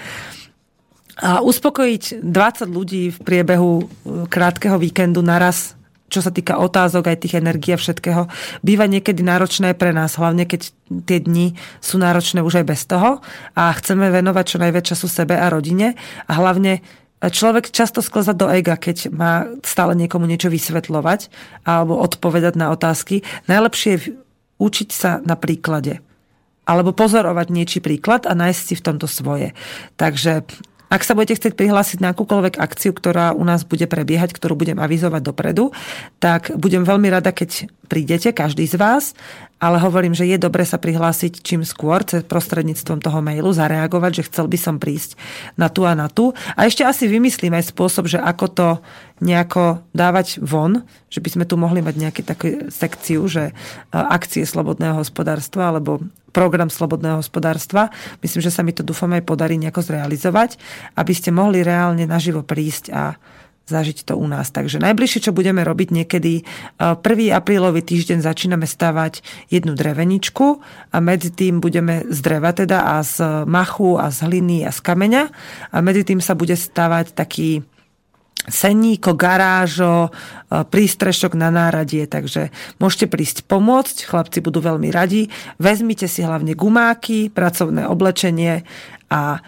[SPEAKER 2] A uspokojiť 20 ľudí v priebehu uh, krátkeho víkendu naraz čo sa týka otázok, aj tých energií a všetkého, býva niekedy náročné pre nás, hlavne keď tie dni sú náročné už aj bez toho a chceme venovať čo najviac času sebe a rodine a hlavne človek často sklza do ega, keď má stále niekomu niečo vysvetľovať alebo odpovedať na otázky. Najlepšie je učiť sa na príklade alebo pozorovať niečí príklad a nájsť si v tomto svoje. Takže ak sa budete chcieť prihlásiť na akúkoľvek akciu, ktorá u nás bude prebiehať, ktorú budem avizovať dopredu, tak budem veľmi rada, keď prídete, každý z vás, ale hovorím, že je dobre sa prihlásiť čím skôr cez prostredníctvom toho mailu, zareagovať, že chcel by som prísť na tu a na tu. A ešte asi vymyslím aj spôsob, že ako to nejako dávať von, že by sme tu mohli mať nejakú takú sekciu, že e, akcie slobodného hospodárstva alebo program slobodného hospodárstva. Myslím, že sa mi to dúfam aj podarí nejako zrealizovať, aby ste mohli reálne naživo prísť a zažiť to u nás. Takže najbližšie, čo budeme robiť niekedy, 1. E, aprílový týždeň začíname stavať jednu dreveničku a medzi tým budeme z dreva teda a z machu a z hliny a z kameňa a medzi tým sa bude stavať taký seníko, garážo, e, prístrešok na náradie, takže môžete prísť pomôcť, chlapci budú veľmi radi. Vezmite si hlavne gumáky, pracovné oblečenie a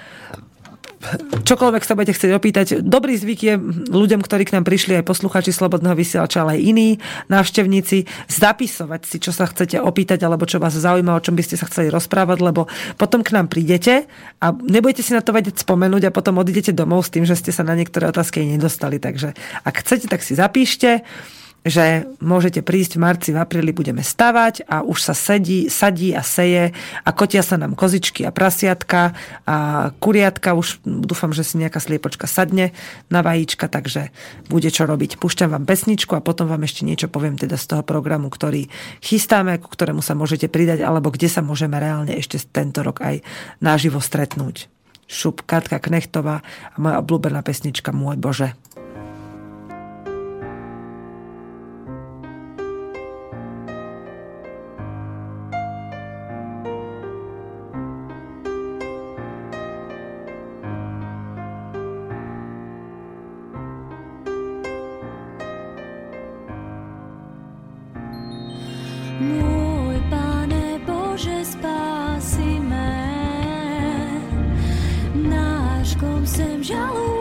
[SPEAKER 2] čokoľvek sa budete chcieť opýtať. Dobrý zvyk je ľuďom, ktorí k nám prišli, aj posluchači Slobodného vysielača, ale aj iní návštevníci, zapisovať si, čo sa chcete opýtať, alebo čo vás zaujíma, o čom by ste sa chceli rozprávať, lebo potom k nám prídete a nebudete si na to vedieť spomenúť a potom odídete domov s tým, že ste sa na niektoré otázky nedostali. Takže ak chcete, tak si zapíšte že môžete prísť v marci, v apríli budeme stavať a už sa sedí, sadí a seje a kotia sa nám kozičky a prasiatka a kuriatka, už dúfam, že si nejaká sliepočka sadne na vajíčka, takže bude čo robiť. Púšťam vám pesničku a potom vám ešte niečo poviem teda z toho programu, ktorý chystáme, ku ktorému sa môžete pridať, alebo kde sa môžeme reálne ešte tento rok aj naživo stretnúť. Šup Katka Knechtová a moja obľúbená pesnička Môj Bože.
[SPEAKER 3] 让。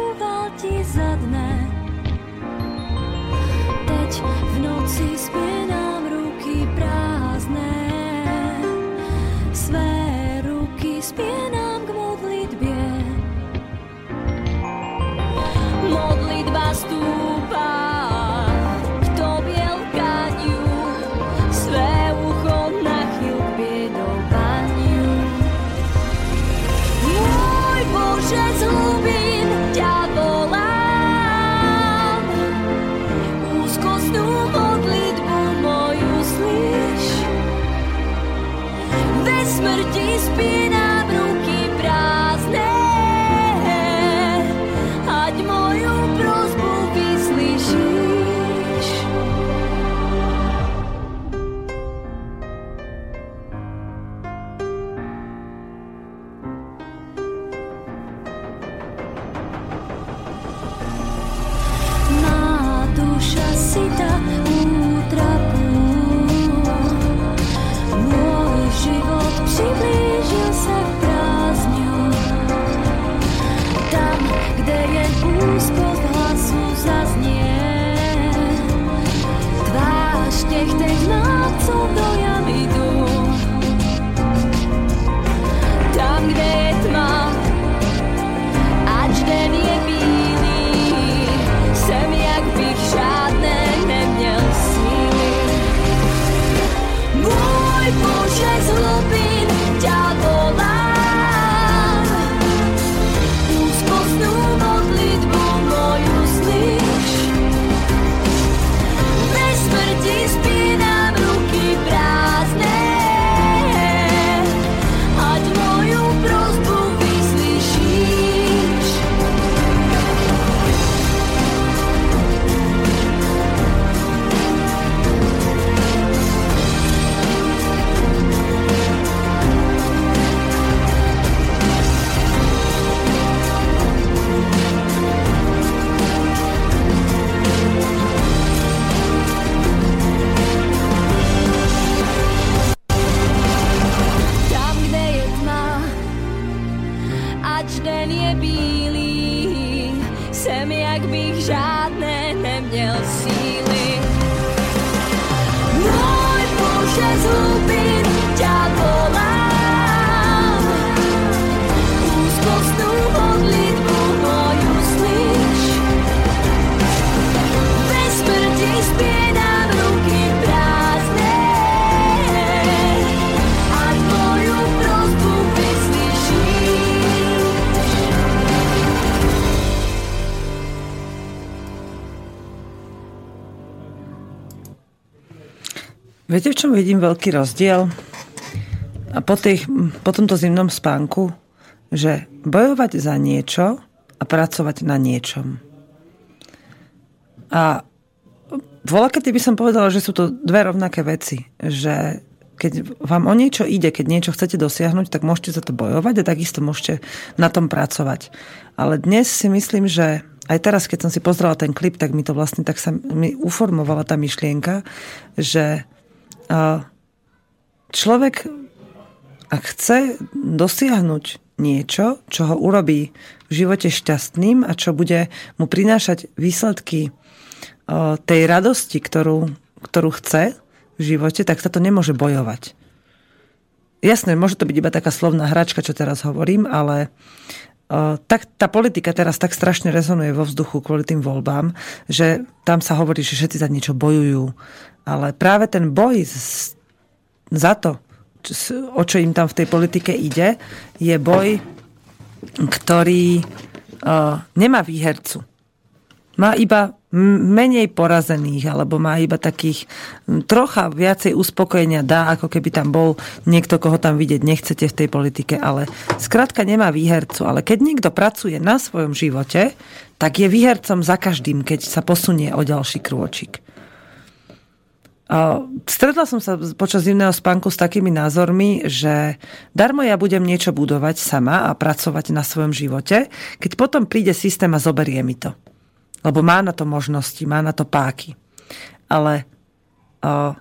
[SPEAKER 3] Vidím veľký rozdiel? A po, tých, po tomto zimnom spánku, že bojovať za niečo a pracovať na niečom. A voľa, keď by som povedala, že sú to dve rovnaké veci. Že keď vám o niečo ide, keď niečo chcete dosiahnuť, tak môžete za to bojovať a takisto môžete na tom pracovať. Ale dnes si myslím, že aj teraz, keď som si pozrela ten klip, tak mi to vlastne tak sa mi uformovala tá myšlienka, že človek, ak chce dosiahnuť niečo, čo ho urobí v živote šťastným a čo bude mu prinášať výsledky tej radosti, ktorú, ktorú chce v živote, tak sa to nemôže bojovať. Jasné, môže to byť iba taká slovná hračka, čo teraz hovorím, ale tak tá politika teraz tak strašne rezonuje vo vzduchu kvôli tým voľbám, že tam sa hovorí, že všetci za niečo bojujú. Ale práve ten boj za to, o čo im tam v tej politike ide, je boj, ktorý uh, nemá výhercu. Má iba menej porazených, alebo má iba takých trocha viacej uspokojenia dá, ako keby tam bol niekto, koho tam vidieť nechcete v tej politike, ale skrátka nemá výhercu. Ale keď niekto pracuje na svojom živote, tak je výhercom za každým, keď sa posunie o ďalší krôčik. Stretla som sa počas zimného spánku s takými názormi, že darmo ja budem niečo budovať sama a pracovať na svojom živote, keď potom príde systém a zoberie mi to. Lebo má na to možnosti, má na to páky. Ale uh,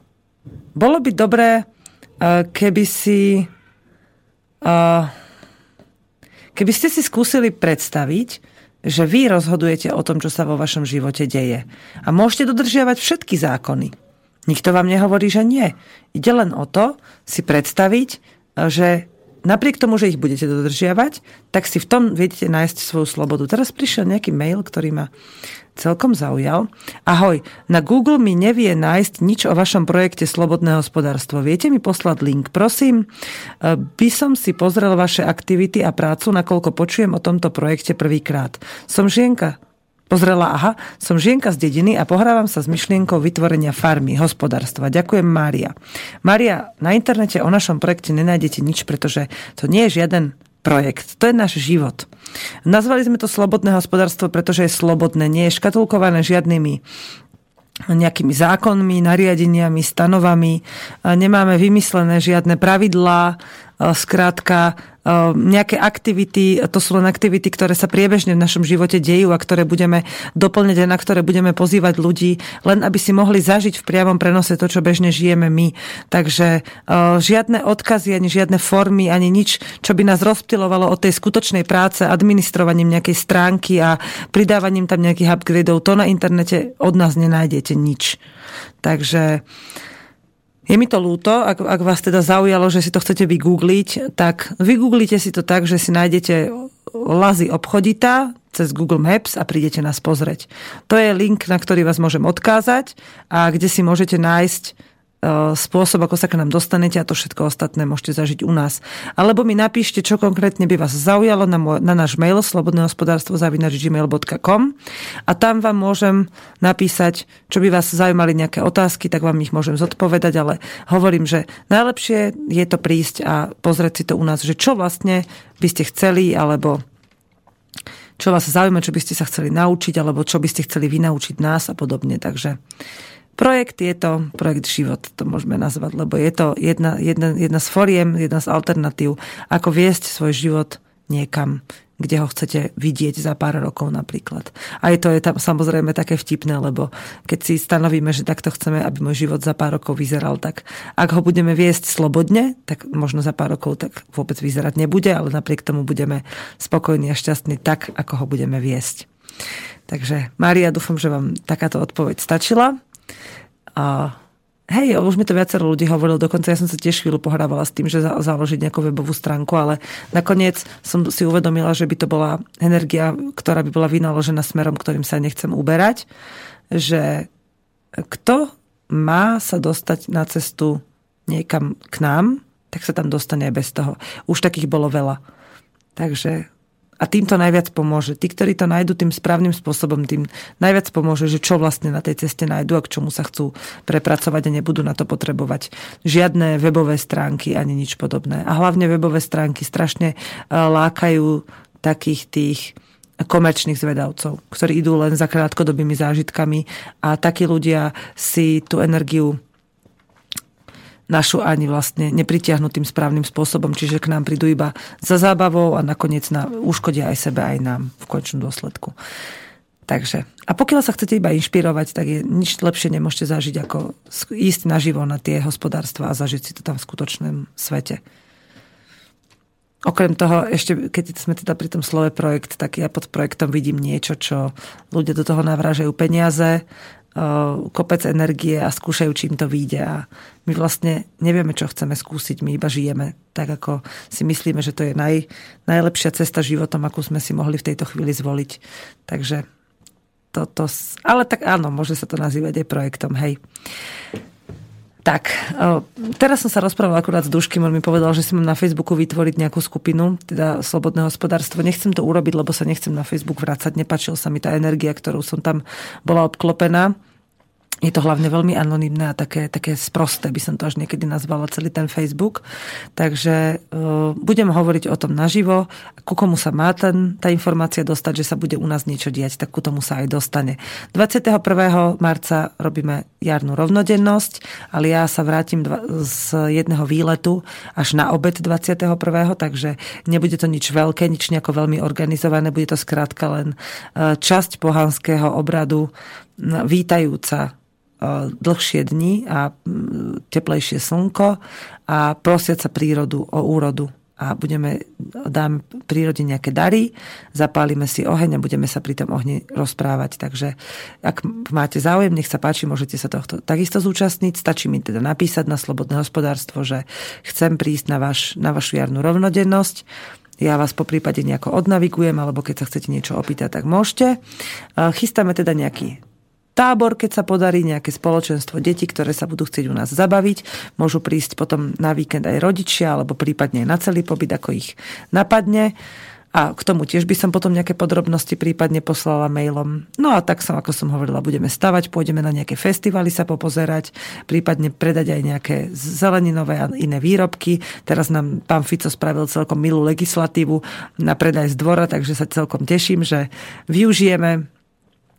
[SPEAKER 3] bolo by dobré, uh, keby si uh, keby ste si skúsili predstaviť,
[SPEAKER 2] že vy rozhodujete o tom, čo sa vo vašom živote deje. A môžete dodržiavať všetky zákony. Nikto vám nehovorí, že nie. Ide len o to si predstaviť, že napriek tomu, že ich budete dodržiavať, tak si v tom viete nájsť svoju slobodu. Teraz prišiel nejaký mail, ktorý ma celkom zaujal. Ahoj, na Google mi nevie nájsť nič o vašom projekte Slobodné hospodárstvo. Viete mi poslať link? Prosím, e, by som si pozrel vaše aktivity a prácu, nakoľko počujem o tomto projekte prvýkrát. Som žienka, Pozrela, aha, som žienka z dediny a pohrávam sa s myšlienkou vytvorenia farmy, hospodárstva. Ďakujem, Mária. Mária, na internete o našom projekte nenájdete nič, pretože to nie je žiaden projekt. To je náš život. Nazvali sme to slobodné hospodárstvo, pretože je slobodné, nie je škatulkované žiadnymi nejakými zákonmi, nariadeniami, stanovami. Nemáme vymyslené žiadne pravidlá, skrátka Ehm, nejaké aktivity, to sú len aktivity, ktoré sa priebežne v našom živote dejú a ktoré budeme doplňať a na ktoré budeme pozývať ľudí, len aby si mohli zažiť v priamom prenose to, čo bežne žijeme my. Takže ehm, žiadne odkazy, ani žiadne formy, ani nič, čo by nás rozptilovalo od tej skutočnej práce, administrovaním nejakej stránky a pridávaním tam nejakých upgradeov, to na internete od nás nenájdete nič. Takže je mi to ľúto, ak, ak vás teda zaujalo, že si to chcete vygoogliť, tak vygooglite si to tak, že si nájdete Lazy obchodita cez Google Maps a prídete nás pozrieť. To je link, na ktorý vás môžem odkázať a kde si môžete nájsť spôsob, ako sa k nám dostanete a to všetko ostatné môžete zažiť u nás. Alebo mi napíšte, čo konkrétne by vás zaujalo na, môj, na náš mail slobodného zavinač.gmail.com a tam vám môžem napísať, čo by vás zaujímali nejaké otázky, tak vám ich môžem zodpovedať, ale hovorím, že najlepšie je to prísť a pozrieť si to u nás, že čo vlastne by ste chceli, alebo čo vás zaujíma, čo by ste sa chceli naučiť, alebo čo by ste chceli vynaučiť nás a podobne. Takže Projekt je to projekt život, to môžeme nazvať, lebo je to jedna, jedna, jedna z foriem, jedna z alternatív, ako viesť svoj život niekam, kde ho chcete vidieť za pár rokov napríklad. A je to je tam samozrejme také vtipné, lebo keď si stanovíme, že takto chceme, aby môj život za pár rokov vyzeral, tak ak ho budeme viesť slobodne, tak možno za pár rokov tak vôbec vyzerať nebude, ale napriek tomu budeme spokojní a šťastní tak, ako ho budeme viesť. Takže Mária, dúfam, že vám takáto odpoveď stačila. A hej, už mi to viacero ľudí hovorilo, dokonca ja som sa tiež chvíľu pohrávala s tým, že založiť nejakú webovú stránku, ale nakoniec som si uvedomila, že by to bola energia, ktorá by bola vynaložená smerom, ktorým sa nechcem uberať, že kto má sa dostať na cestu niekam k nám, tak sa tam dostane aj bez toho. Už takých bolo veľa. Takže a tým to najviac pomôže. Tí, ktorí to nájdú tým správnym spôsobom, tým najviac pomôže, že čo vlastne na tej ceste nájdú a k čomu sa chcú prepracovať a nebudú na to potrebovať žiadne webové stránky ani nič podobné. A hlavne webové stránky strašne e, lákajú takých tých komerčných zvedavcov, ktorí idú len za krátkodobými zážitkami a takí ľudia si tú energiu našu ani vlastne nepritiahnu tým správnym spôsobom, čiže k nám prídu iba za zábavou a nakoniec na, uškodia aj sebe, aj nám v končnom dôsledku. Takže, a pokiaľ sa chcete iba inšpirovať, tak je nič lepšie nemôžete zažiť, ako ísť naživo na tie hospodárstva a zažiť si to tam v skutočnom svete. Okrem toho, ešte keď sme teda pri tom slove projekt, tak ja pod projektom vidím niečo, čo ľudia do toho navrážajú peniaze, kopec energie a skúšajú, čím to vyjde. A my vlastne nevieme, čo chceme skúsiť, my iba žijeme tak, ako si myslíme, že to je naj, najlepšia cesta životom, akú sme si mohli v tejto chvíli zvoliť. Takže toto, ale tak áno, môže sa to nazývať aj projektom, hej. Tak, teraz som sa rozprával akurát s Duškým, on mi povedal, že si mám na Facebooku vytvoriť nejakú skupinu, teda Slobodné hospodárstvo. Nechcem to urobiť, lebo sa nechcem na Facebook vrácať, nepačil sa mi tá energia, ktorou som tam bola obklopená je to hlavne veľmi anonimné a také, také sprosté, by som to až niekedy nazvala celý ten Facebook. Takže uh, budem hovoriť o tom naživo, ku komu sa má ten, tá informácia dostať, že sa bude u nás niečo diať, tak ku tomu sa aj dostane. 21. marca robíme jarnú rovnodennosť, ale ja sa vrátim dva, z jedného výletu až na obed 21. takže nebude to nič veľké, nič nejako veľmi organizované, bude to skrátka len e, časť pohanského obradu vítajúca dlhšie dni a teplejšie slnko a prosiať sa prírodu o úrodu a budeme, dáme prírode nejaké dary, zapálime si oheň a budeme sa pri tom ohni rozprávať. Takže ak máte záujem, nech sa páči, môžete sa tohto takisto zúčastniť. Stačí mi teda napísať na Slobodné hospodárstvo, že chcem prísť na, vaš, na vašu jarnú rovnodennosť. Ja vás po prípade nejako odnavigujem, alebo keď sa chcete niečo opýtať, tak môžete. Chystáme teda nejaký tábor, keď sa podarí nejaké spoločenstvo detí, ktoré sa budú chcieť u nás zabaviť. Môžu prísť potom na víkend aj rodičia, alebo prípadne aj na celý pobyt, ako ich napadne. A k tomu tiež by som potom nejaké podrobnosti prípadne poslala mailom. No a tak som, ako som hovorila, budeme stavať, pôjdeme na nejaké festivaly sa popozerať, prípadne predať aj nejaké zeleninové a iné výrobky. Teraz nám pán Fico spravil celkom milú legislatívu na predaj z dvora, takže sa celkom teším, že využijeme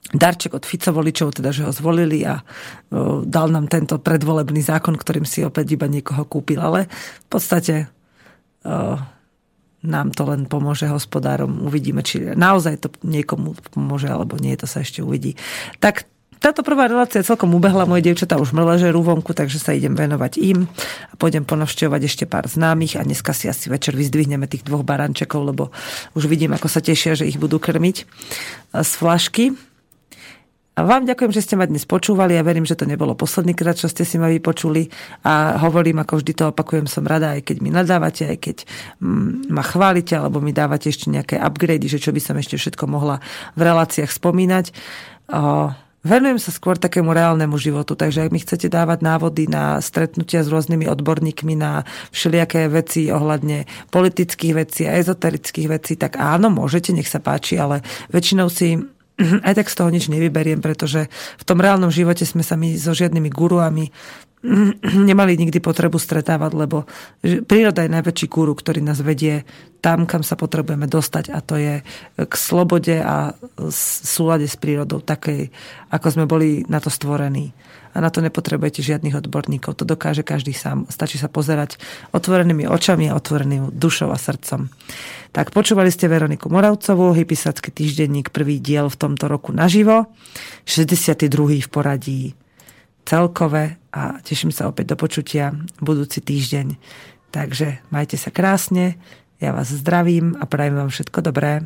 [SPEAKER 2] darček od Fico voličov, teda že ho zvolili a o, dal nám tento predvolebný zákon, ktorým si opäť iba niekoho kúpil. Ale v podstate o, nám to len pomôže hospodárom. Uvidíme, či naozaj to niekomu pomôže, alebo nie, to sa ešte uvidí. Tak táto prvá relácia celkom ubehla, moje dievčatá už mležerú vonku, takže sa idem venovať im a pôjdem ponavštevovať ešte pár známych a dneska si asi večer vyzdvihneme tých dvoch barančekov, lebo už vidím, ako sa tešia, že ich budú krmiť z flašky. A vám ďakujem, že ste ma dnes počúvali. Ja verím, že to nebolo posledný krát, čo ste si ma vypočuli. A hovorím, ako vždy to opakujem, som rada, aj keď mi nadávate, aj keď mm, ma chválite, alebo mi dávate ešte nejaké upgrady, že čo by som ešte všetko mohla v reláciách spomínať. Venujem sa skôr takému reálnemu životu, takže ak mi chcete dávať návody na stretnutia s rôznymi odborníkmi na všelijaké veci ohľadne politických vecí a ezoterických vecí, tak áno, môžete, nech sa páči, ale väčšinou si aj tak z toho nič nevyberiem, pretože v tom reálnom živote sme sa my so žiadnymi guruami nemali nikdy potrebu stretávať, lebo príroda je najväčší guru, ktorý nás vedie tam, kam sa potrebujeme dostať a to je k slobode a súlade s prírodou, takej, ako sme boli na to stvorení a na to nepotrebujete žiadnych odborníkov. To dokáže každý sám. Stačí sa pozerať otvorenými očami a otvoreným dušou a srdcom. Tak počúvali ste Veroniku Moravcovú, Hypisacký týždenník, prvý diel v tomto roku naživo, 62. v poradí celkové a teším sa opäť do počutia budúci týždeň. Takže majte sa krásne, ja vás zdravím a prajem vám všetko dobré.